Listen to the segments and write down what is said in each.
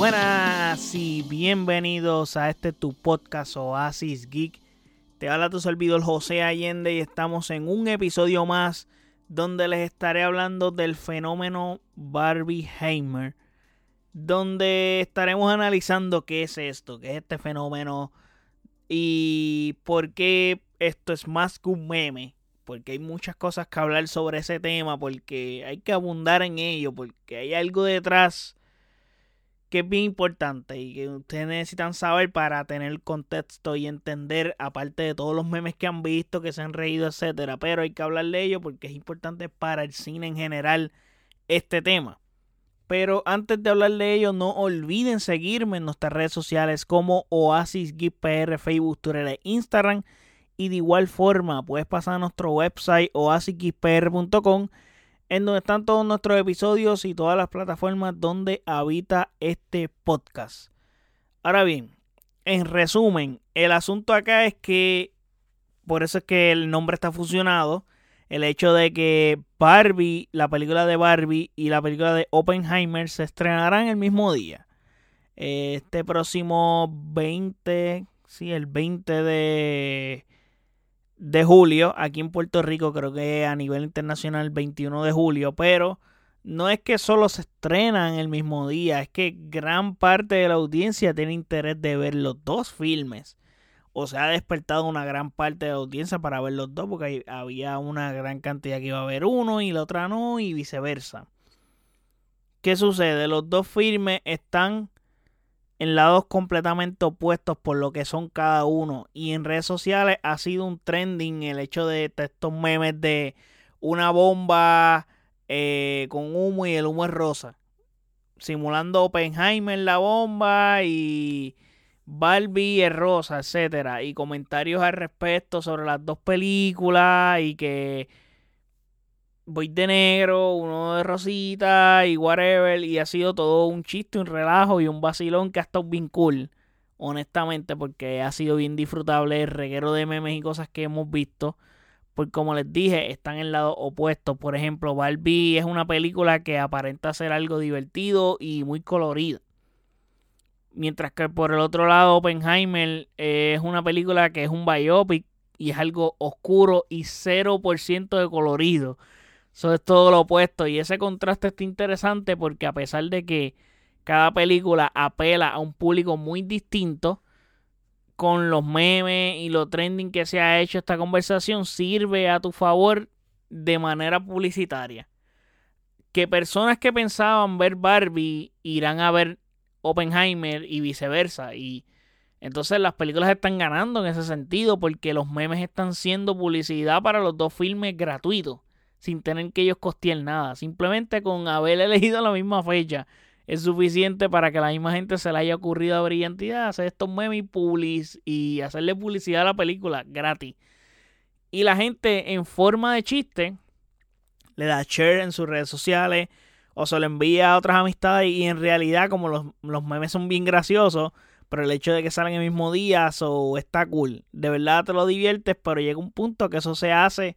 Buenas y bienvenidos a este tu podcast Oasis Geek. Te habla tu servidor José Allende y estamos en un episodio más donde les estaré hablando del fenómeno Barbie Heimer, donde estaremos analizando qué es esto, qué es este fenómeno y por qué esto es más que un meme, porque hay muchas cosas que hablar sobre ese tema, porque hay que abundar en ello, porque hay algo detrás que es bien importante y que ustedes necesitan saber para tener contexto y entender, aparte de todos los memes que han visto, que se han reído, etcétera. Pero hay que hablar de ello porque es importante para el cine en general este tema. Pero antes de hablar de ello, no olviden seguirme en nuestras redes sociales como Oasis PR, Facebook, Twitter e Instagram. Y de igual forma, puedes pasar a nuestro website oasisgpr.com en donde están todos nuestros episodios y todas las plataformas donde habita este podcast. Ahora bien, en resumen, el asunto acá es que, por eso es que el nombre está fusionado, el hecho de que Barbie, la película de Barbie y la película de Oppenheimer se estrenarán el mismo día. Este próximo 20, sí, el 20 de de julio, aquí en Puerto Rico, creo que a nivel internacional 21 de julio, pero no es que solo se estrenan el mismo día, es que gran parte de la audiencia tiene interés de ver los dos filmes. O se ha despertado una gran parte de la audiencia para ver los dos, porque había una gran cantidad que iba a ver uno y la otra no, y viceversa. ¿Qué sucede? Los dos filmes están en lados completamente opuestos por lo que son cada uno. Y en redes sociales ha sido un trending el hecho de estos memes de una bomba eh, con humo y el humo es rosa. Simulando Oppenheimer la bomba y Barbie es rosa, etcétera. Y comentarios al respecto sobre las dos películas y que voy de negro, uno de rosita y whatever. Y ha sido todo un chiste, un relajo y un vacilón que ha estado bien cool. Honestamente, porque ha sido bien disfrutable el reguero de memes y cosas que hemos visto. Porque como les dije, están en el lado opuesto. Por ejemplo, Barbie es una película que aparenta ser algo divertido y muy colorido. Mientras que por el otro lado, Oppenheimer es una película que es un biopic y es algo oscuro y 0% de colorido. Eso es todo lo opuesto. Y ese contraste está interesante porque a pesar de que cada película apela a un público muy distinto, con los memes y lo trending que se ha hecho esta conversación, sirve a tu favor de manera publicitaria. Que personas que pensaban ver Barbie irán a ver Oppenheimer y viceversa. Y entonces las películas están ganando en ese sentido porque los memes están siendo publicidad para los dos filmes gratuitos sin tener que ellos costear nada. Simplemente con haber elegido la misma fecha es suficiente para que la misma gente se le haya ocurrido a brillantidad hacer estos memes y hacerle publicidad a la película gratis. Y la gente en forma de chiste le da share en sus redes sociales o se lo envía a otras amistades y en realidad como los, los memes son bien graciosos, pero el hecho de que salgan el mismo día so, está cool. De verdad te lo diviertes, pero llega un punto que eso se hace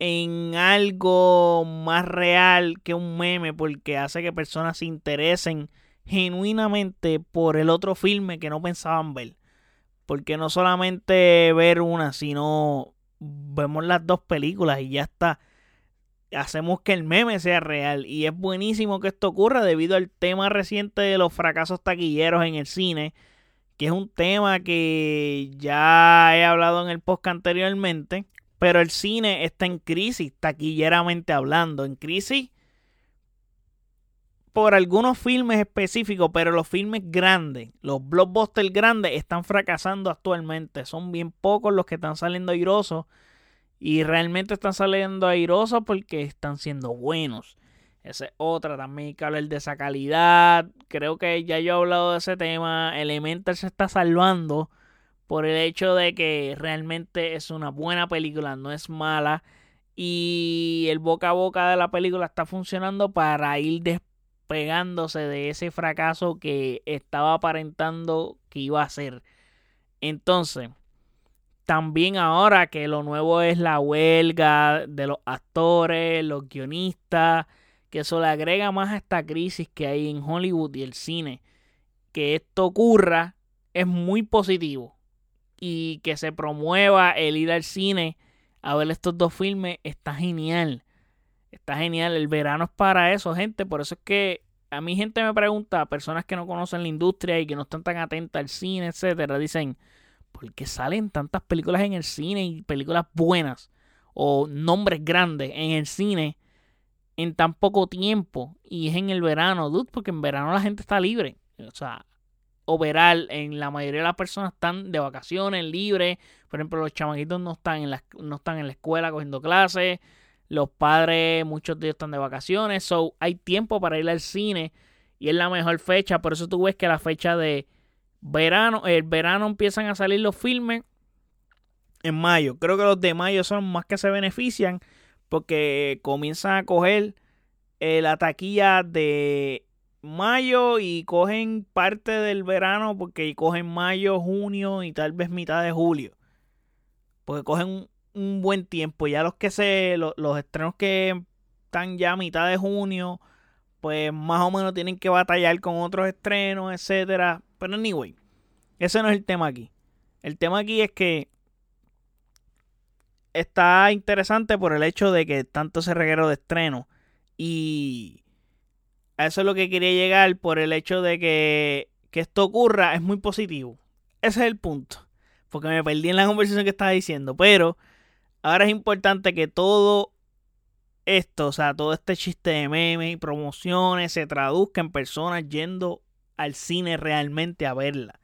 en algo más real que un meme porque hace que personas se interesen genuinamente por el otro filme que no pensaban ver. Porque no solamente ver una, sino vemos las dos películas y ya está. Hacemos que el meme sea real. Y es buenísimo que esto ocurra debido al tema reciente de los fracasos taquilleros en el cine. Que es un tema que ya he hablado en el podcast anteriormente. Pero el cine está en crisis, taquilleramente hablando, en crisis por algunos filmes específicos, pero los filmes grandes, los blockbusters grandes están fracasando actualmente. Son bien pocos los que están saliendo airosos y realmente están saliendo airosos porque están siendo buenos. Esa es otra también que hablar de esa calidad. Creo que ya yo he hablado de ese tema. Elemental se está salvando por el hecho de que realmente es una buena película, no es mala. Y el boca a boca de la película está funcionando para ir despegándose de ese fracaso que estaba aparentando que iba a ser. Entonces, también ahora que lo nuevo es la huelga de los actores, los guionistas, que eso le agrega más a esta crisis que hay en Hollywood y el cine que esto ocurra es muy positivo. Y que se promueva el ir al cine a ver estos dos filmes está genial. Está genial. El verano es para eso, gente. Por eso es que a mí gente me pregunta, personas que no conocen la industria y que no están tan atentas al cine, etcétera, dicen, ¿por qué salen tantas películas en el cine y películas buenas o nombres grandes en el cine en tan poco tiempo? Y es en el verano, dude, porque en verano la gente está libre. O sea, overall, en la mayoría de las personas están de vacaciones, libres. Por ejemplo, los chamaquitos no están en la, no están en la escuela cogiendo clases los padres, muchos de ellos están de vacaciones. So, hay tiempo para ir al cine. Y es la mejor fecha. Por eso tú ves que la fecha de verano, el verano empiezan a salir los filmes en mayo. Creo que los de mayo son más que se benefician. Porque comienzan a coger eh, la taquilla de mayo y cogen parte del verano porque cogen mayo, junio y tal vez mitad de julio. Porque cogen un buen tiempo. Ya los que se. Los, estrenos que están ya mitad de junio. Pues más o menos tienen que batallar con otros estrenos, etcétera. Pero anyway. Ese no es el tema aquí. El tema aquí es que. Está interesante por el hecho de que tanto se reguero de estreno. Y. A eso es lo que quería llegar. Por el hecho de que. Que esto ocurra es muy positivo. Ese es el punto. Porque me perdí en la conversación que estaba diciendo. Pero Ahora es importante que todo esto, o sea, todo este chiste de memes y promociones se traduzca en personas yendo al cine realmente a verla.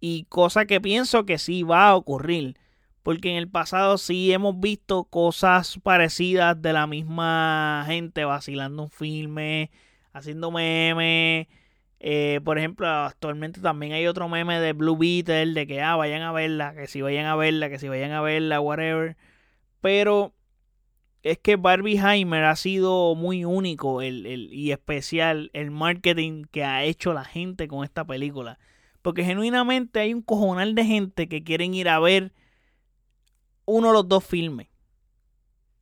Y cosa que pienso que sí va a ocurrir. Porque en el pasado sí hemos visto cosas parecidas de la misma gente vacilando un filme, haciendo memes. Eh, por ejemplo, actualmente también hay otro meme de Blue Beetle de que ah, vayan a verla, que si vayan a verla, que si vayan a verla, whatever. Pero es que Barbie Heimer ha sido muy único el, y especial el marketing que ha hecho la gente con esta película. Porque genuinamente hay un cojonal de gente que quieren ir a ver uno de los dos filmes.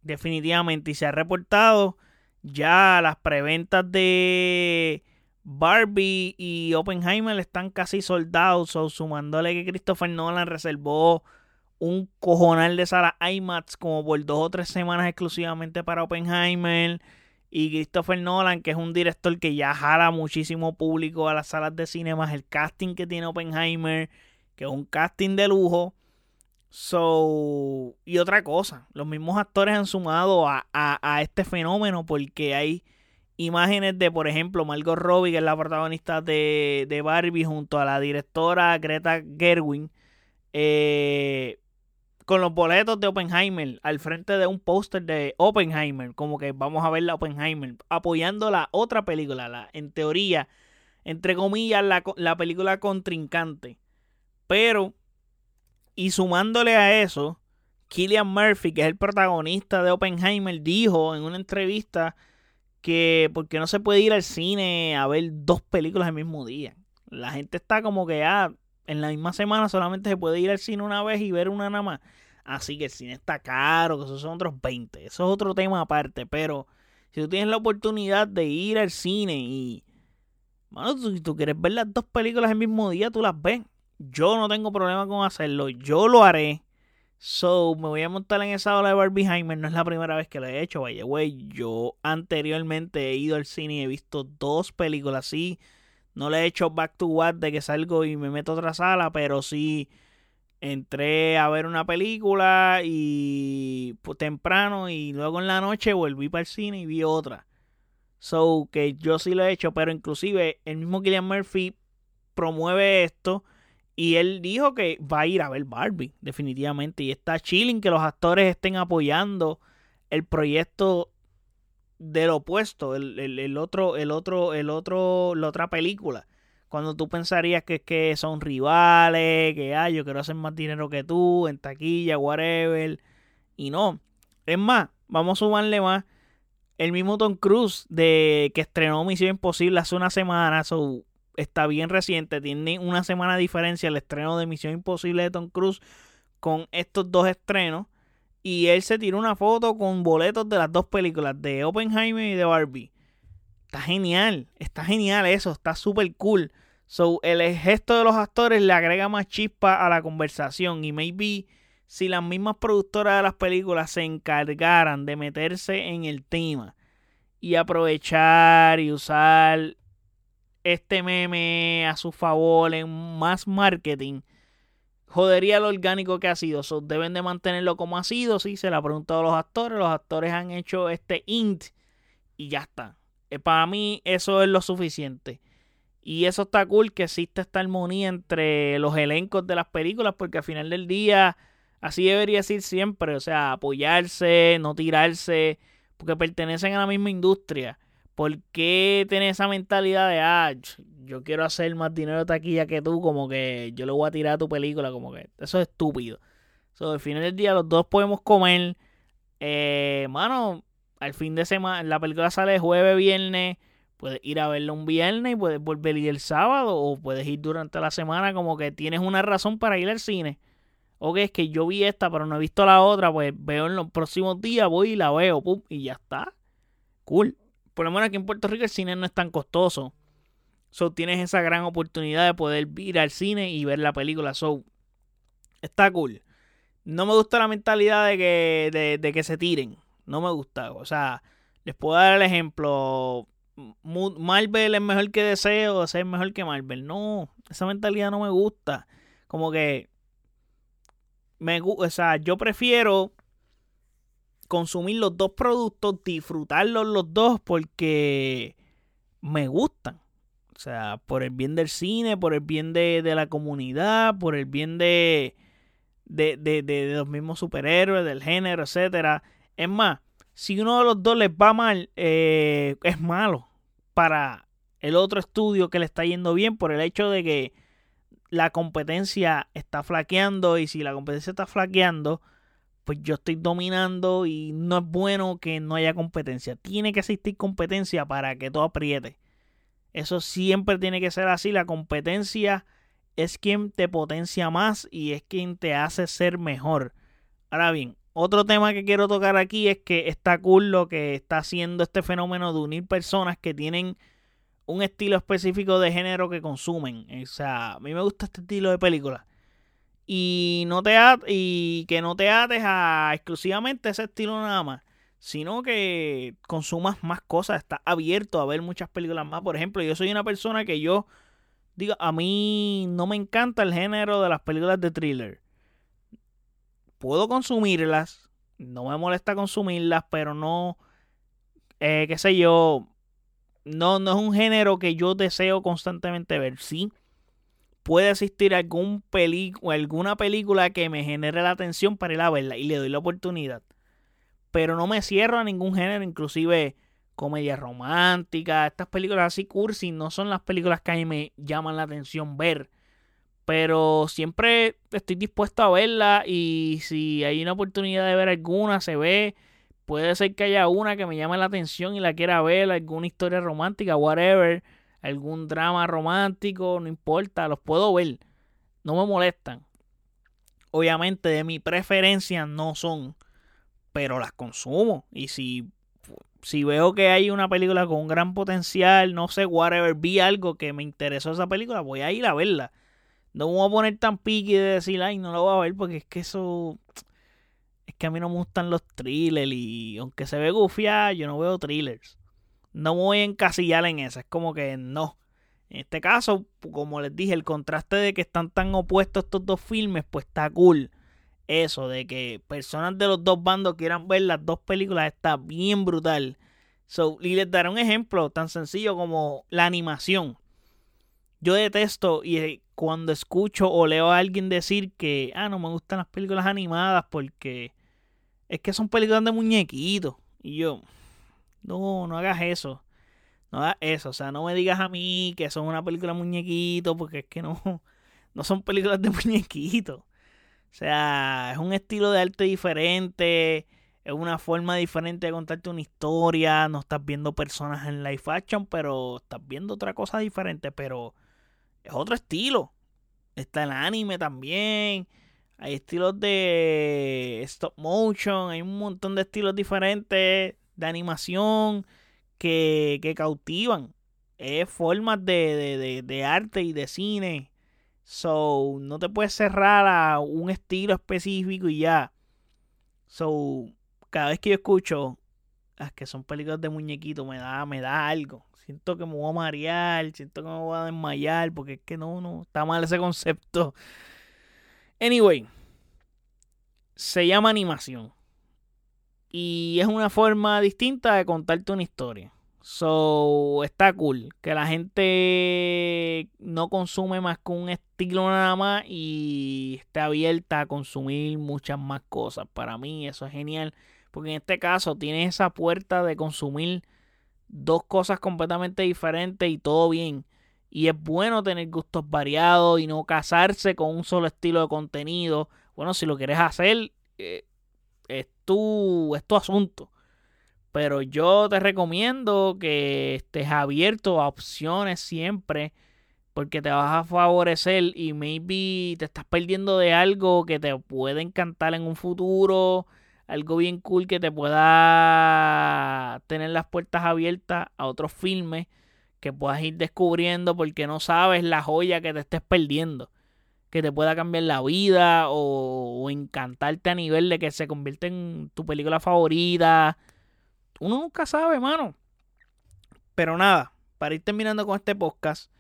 Definitivamente. Y se ha reportado ya las preventas de Barbie y Oppenheimer están casi soldados. O sumándole que Christopher Nolan reservó un cojonal de sala IMAX como por dos o tres semanas exclusivamente para Oppenheimer. Y Christopher Nolan, que es un director que ya jala muchísimo público a las salas de cine, más el casting que tiene Oppenheimer, que es un casting de lujo. So, y otra cosa, los mismos actores han sumado a, a, este fenómeno porque hay imágenes de, por ejemplo, Margot Robbie, que es la protagonista de, de Barbie, junto a la directora Greta Gerwin. Eh, con los boletos de Oppenheimer al frente de un póster de Oppenheimer, como que vamos a ver la Oppenheimer, apoyando la otra película, la, en teoría, entre comillas, la, la película contrincante. Pero, y sumándole a eso, Killian Murphy, que es el protagonista de Oppenheimer, dijo en una entrevista que porque no se puede ir al cine a ver dos películas el mismo día. La gente está como que, ah, en la misma semana solamente se puede ir al cine una vez y ver una nada más. Así que el cine está caro, que esos son otros 20. Eso es otro tema aparte. Pero si tú tienes la oportunidad de ir al cine y. Bueno, si tú quieres ver las dos películas el mismo día, tú las ves. Yo no tengo problema con hacerlo. Yo lo haré. So, me voy a montar en esa ola de Barbie Heimer. No es la primera vez que lo he hecho, vaya, güey. Yo anteriormente he ido al cine y he visto dos películas así no le he hecho back to back de que salgo y me meto a otra sala, pero sí entré a ver una película y pues, temprano y luego en la noche volví para el cine y vi otra. So que yo sí lo he hecho, pero inclusive el mismo Killian Murphy promueve esto y él dijo que va a ir a ver Barbie, definitivamente. Y está chilling que los actores estén apoyando el proyecto del opuesto, el, el, otro, el otro, el otro, la otra película. Cuando tú pensarías que, que son rivales, que ah, yo quiero hacer más dinero que tú, en taquilla, whatever. Y no. Es más, vamos a sumarle más. El mismo Tom Cruise de que estrenó Misión Imposible hace una semana. So, está bien reciente. Tiene una semana de diferencia el estreno de Misión Imposible de Tom Cruise con estos dos estrenos. Y él se tiró una foto con boletos de las dos películas, de Oppenheimer y de Barbie. Está genial, está genial eso, está súper cool. So, el gesto de los actores le agrega más chispa a la conversación y maybe si las mismas productoras de las películas se encargaran de meterse en el tema y aprovechar y usar este meme a su favor en más marketing, jodería lo orgánico que ha sido. So, deben de mantenerlo como ha sido. Sí, se le ha preguntado a los actores. Los actores han hecho este int y ya está. Eh, para mí eso es lo suficiente. Y eso está cool que existe esta armonía entre los elencos de las películas porque al final del día así debería ser siempre. O sea, apoyarse, no tirarse, porque pertenecen a la misma industria. ¿Por qué tener esa mentalidad de, ah, yo quiero hacer más dinero taquilla que tú? Como que yo le voy a tirar a tu película, como que eso es estúpido. So, al final del día los dos podemos comer. Eh, mano, al fin de semana, la película sale jueves, viernes. Puedes ir a verla un viernes y puedes volver ir el sábado o puedes ir durante la semana como que tienes una razón para ir al cine. O que es que yo vi esta pero no he visto la otra, pues veo en los próximos días, voy y la veo, pum, y ya está. Cool. Por lo menos aquí en Puerto Rico el cine no es tan costoso. So tienes esa gran oportunidad de poder ir al cine y ver la película. So está cool. No me gusta la mentalidad de que, de, que se tiren. No me gusta. O sea, les puedo dar el ejemplo. Marvel es mejor que Deseo, Deseo es mejor que Marvel. No, esa mentalidad no me gusta. Como que me o sea, yo prefiero consumir los dos productos, disfrutarlos los dos porque me gustan. O sea, por el bien del cine, por el bien de, la comunidad, por el bien de, de, de, de, los mismos superhéroes, del género, etcétera. Es más, si uno de los dos les va mal, eh, es malo para el otro estudio que le está yendo bien por el hecho de que la competencia está flaqueando y si la competencia está flaqueando, pues yo estoy dominando y no es bueno que no haya competencia. Tiene que existir competencia para que todo apriete. Eso siempre tiene que ser así. La competencia es quien te potencia más y es quien te hace ser mejor. Ahora bien, otro tema que quiero tocar aquí es que está cool lo que está haciendo este fenómeno de unir personas que tienen un estilo específico de género que consumen. O sea, a mí me gusta este estilo de película. Y, no te y que no te ates a exclusivamente ese estilo nada más. Sino que consumas más cosas. Estás abierto a ver muchas películas más. Por ejemplo, yo soy una persona que yo digo, a mí no me encanta el género de las películas de thriller puedo consumirlas, no me molesta consumirlas, pero no, eh, qué sé yo, no, no es un género que yo deseo constantemente ver. Sí, puede existir algún alguna película que me genere la atención para ir a verla y le doy la oportunidad. Pero no me cierro a ningún género, inclusive comedia romántica, estas películas así cursi no son las películas que a mí me llaman la atención ver. Pero siempre estoy dispuesto a verla y si hay una oportunidad de ver alguna, se ve. Puede ser que haya una que me llame la atención y la quiera ver, alguna historia romántica, whatever, algún drama romántico, no importa, los puedo ver. No me molestan. Obviamente de mi preferencia no son, pero las consumo. Y si, si veo que hay una película con un gran potencial, no sé, whatever, vi algo que me interesó esa película, voy a ir a verla no me voy a poner tan piqui de decir, ay, no lo voy a ver porque es que eso. Es que a mí no me gustan los thrillers y aunque se ve gufia, yo no veo thrillers. No voy a encasillar en eso. Es como que no. En este caso, como les dije, el contraste de que están tan opuestos estos dos filmes, pues está cool. Eso, de que personas de los dos bandos quieran ver las dos películas, está bien brutal. So, y les daré un ejemplo tan sencillo como la animación. Yo detesto y eh, cuando escucho o leo a alguien decir que, ah, no me gustan las películas animadas porque es que son películas de muñequitos. Y yo, no, no hagas eso. No hagas eso. O sea, no me digas a mí que son una película de muñequitos porque es que no, no son películas de muñequitos. O sea, es un estilo de arte diferente, es una forma diferente de contarte una historia. No estás viendo personas en live action, pero estás viendo otra cosa diferente. Pero es otro estilo. Está el anime también. Hay estilos de stop motion. Hay un montón de estilos diferentes de animación que, que cautivan. es formas de, de, arte y de cine. So, no te puedes cerrar a un estilo específico y ya. So, cada vez que yo escucho las que son películas de muñequito, me da, me da algo. Siento que me voy a marear, siento que me voy a desmayar, porque es que no, no, está mal ese concepto. Anyway, se llama animación. Y es una forma distinta de contarte una historia. So, está cool. Que la gente no consume más que un estilo nada más y esté abierta a consumir muchas más cosas. Para mí eso es genial. Porque en este caso tiene esa puerta de consumir dos cosas completamente diferentes y todo bien. Y es bueno tener gustos variados y no casarse con un solo estilo de contenido. Bueno, si lo quieres hacer, eh, tu, es tu asunto. Pero yo te recomiendo que estés abierto a opciones siempre. Porque te vas a favorecer y maybe te estás perdiendo de algo que te puede encantar en un futuro. Algo bien cool que te pueda tener las puertas abiertas a otros filmes que puedas ir descubriendo porque no sabes la joya que te estés perdiendo. Que te pueda cambiar la vida o, o encantarte a nivel de que se convierta en tu película favorita uno nunca sabe, mano. Pero nada, para ir terminando con este podcast,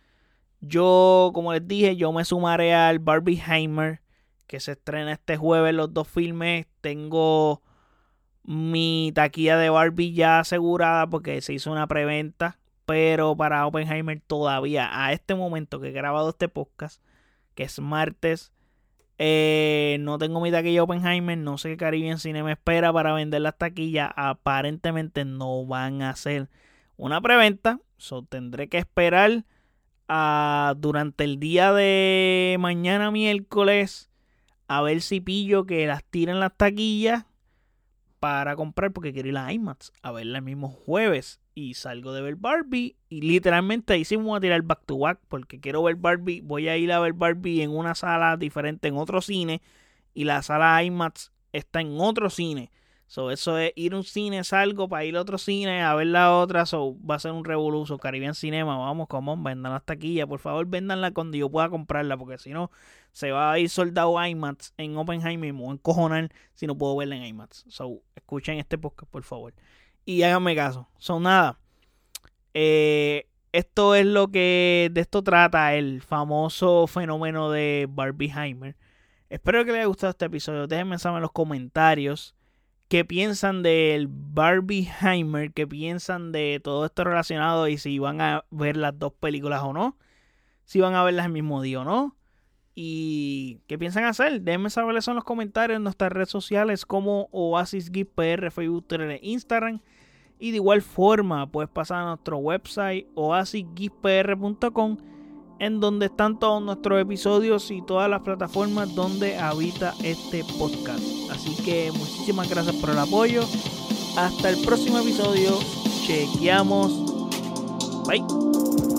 yo, como les dije, yo me sumaré al Barbie Heimer, que se estrena este jueves los dos filmes. Tengo mi taquilla de Barbie ya asegurada porque se hizo una preventa. Pero para Oppenheimer todavía, a este momento que he grabado este podcast, que es martes eh, no tengo mi taquilla Oppenheimer. No sé qué Caribbean Cine me espera para vender las taquillas. Aparentemente no van a hacer una preventa. So, tendré que esperar a, durante el día de mañana miércoles a ver si pillo que las tiren las taquillas para comprar porque quiero ir a IMAX a verla el mismo jueves y salgo de ver Barbie y literalmente ahí sí me voy a tirar back to back porque quiero ver Barbie, voy a ir a ver Barbie en una sala diferente en otro cine y la sala IMAX está en otro cine. So, eso es ir a un cine, salgo para ir a otro cine a ver la otra. So, va a ser un revoluzo. Caribbean Cinema, vamos, como vendan las taquillas. Por favor, vendanla cuando yo pueda comprarla. Porque si no, se va a ir soldado IMAX en Oppenheimer. Me voy a encojonar si no puedo verla en IMAX. So, escuchen este podcast, por favor y háganme caso. Son nada. Eh, esto es lo que de esto trata el famoso fenómeno de Barbieheimer. Espero que les haya gustado este episodio. Déjenme saber en los comentarios qué piensan del Barbieheimer, qué piensan de todo esto relacionado y si van a ver las dos películas o no. Si van a verlas el mismo día o no. ¿Y qué piensan hacer? Déjenme saber eso en los comentarios en nuestras redes sociales como Oasis PR, Facebook, Twitter e Instagram. Y de igual forma puedes pasar a nuestro website oasisgispr.com en donde están todos nuestros episodios y todas las plataformas donde habita este podcast. Así que muchísimas gracias por el apoyo. Hasta el próximo episodio. Chequeamos. Bye.